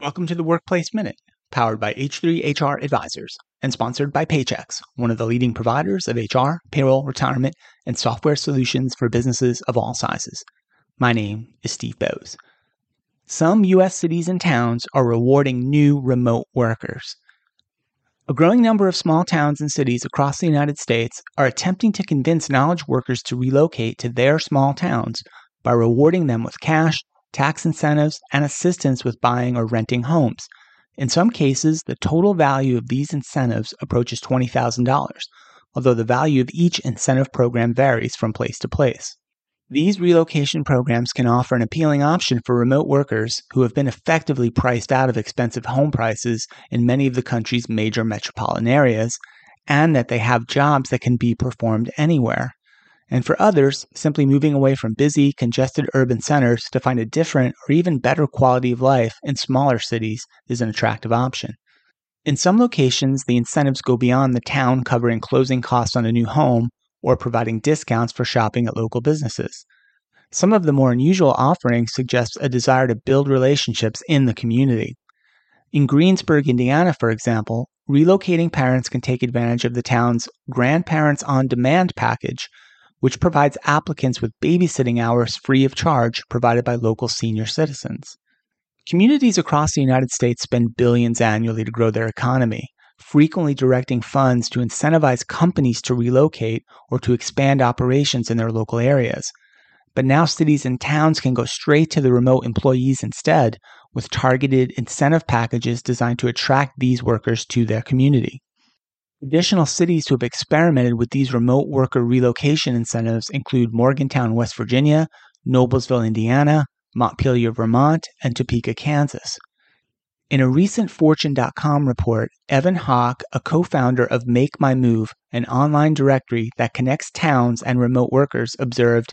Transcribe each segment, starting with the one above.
Welcome to the Workplace Minute, powered by H3 HR Advisors and sponsored by Paychex, one of the leading providers of HR, payroll, retirement, and software solutions for businesses of all sizes. My name is Steve Boese. Some U.S. cities and towns are rewarding new remote workers. A growing number of small towns and cities across the United States are attempting to convince knowledge workers to relocate to their small towns by rewarding them with cash tax incentives, and assistance with buying or renting homes. In some cases, the total value of these incentives approaches $20,000, although the value of each incentive program varies from place to place. These relocation programs can offer an appealing option for remote workers who have been effectively priced out of expensive home prices in many of the country's major metropolitan areas, and that they have jobs that can be performed anywhere. And for others, simply moving away from busy, congested urban centers to find a different or even better quality of life in smaller cities is an attractive option. In some locations, the incentives go beyond the town covering closing costs on a new home or providing discounts for shopping at local businesses. Some of the more unusual offerings suggest a desire to build relationships in the community. In Greensburg, Indiana, for example, relocating parents can take advantage of the town's Grandparents on Demand package, which provides applicants with babysitting hours free of charge provided by local senior citizens. Communities across the United States spend billions annually to grow their economy, frequently directing funds to incentivize companies to relocate or to expand operations in their local areas. But now cities and towns can go straight to the remote employees instead with targeted incentive packages designed to attract these workers to their community. Additional cities who have experimented with these remote worker relocation incentives include Morgantown, West Virginia, Noblesville, Indiana, Montpelier, Vermont, and Topeka, Kansas. In a recent Fortune.com report, Evan Hock, a co founder of Make My Move, an online directory that connects towns and remote workers, observed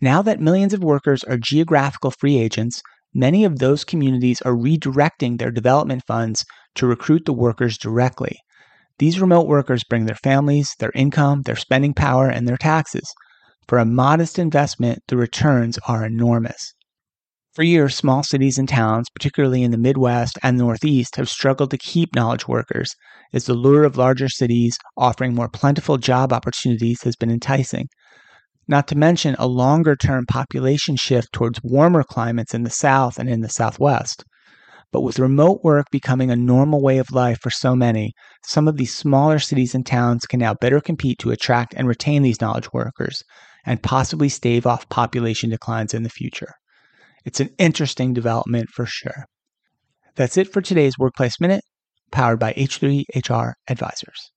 Now that millions of workers are geographical free agents, many of those communities are redirecting their development funds to recruit the workers directly. These remote workers bring their families, their income, their spending power, and their taxes. For a modest investment, the returns are enormous. For years, small cities and towns, particularly in the Midwest and Northeast, have struggled to keep knowledge workers, as the lure of larger cities offering more plentiful job opportunities has been enticing. Not to mention a longer term population shift towards warmer climates in the South and in the Southwest. But with remote work becoming a normal way of life for so many, some of these smaller cities and towns can now better compete to attract and retain these knowledge workers and possibly stave off population declines in the future. It's an interesting development for sure. That's it for today's Workplace Minute, powered by H3 HR Advisors.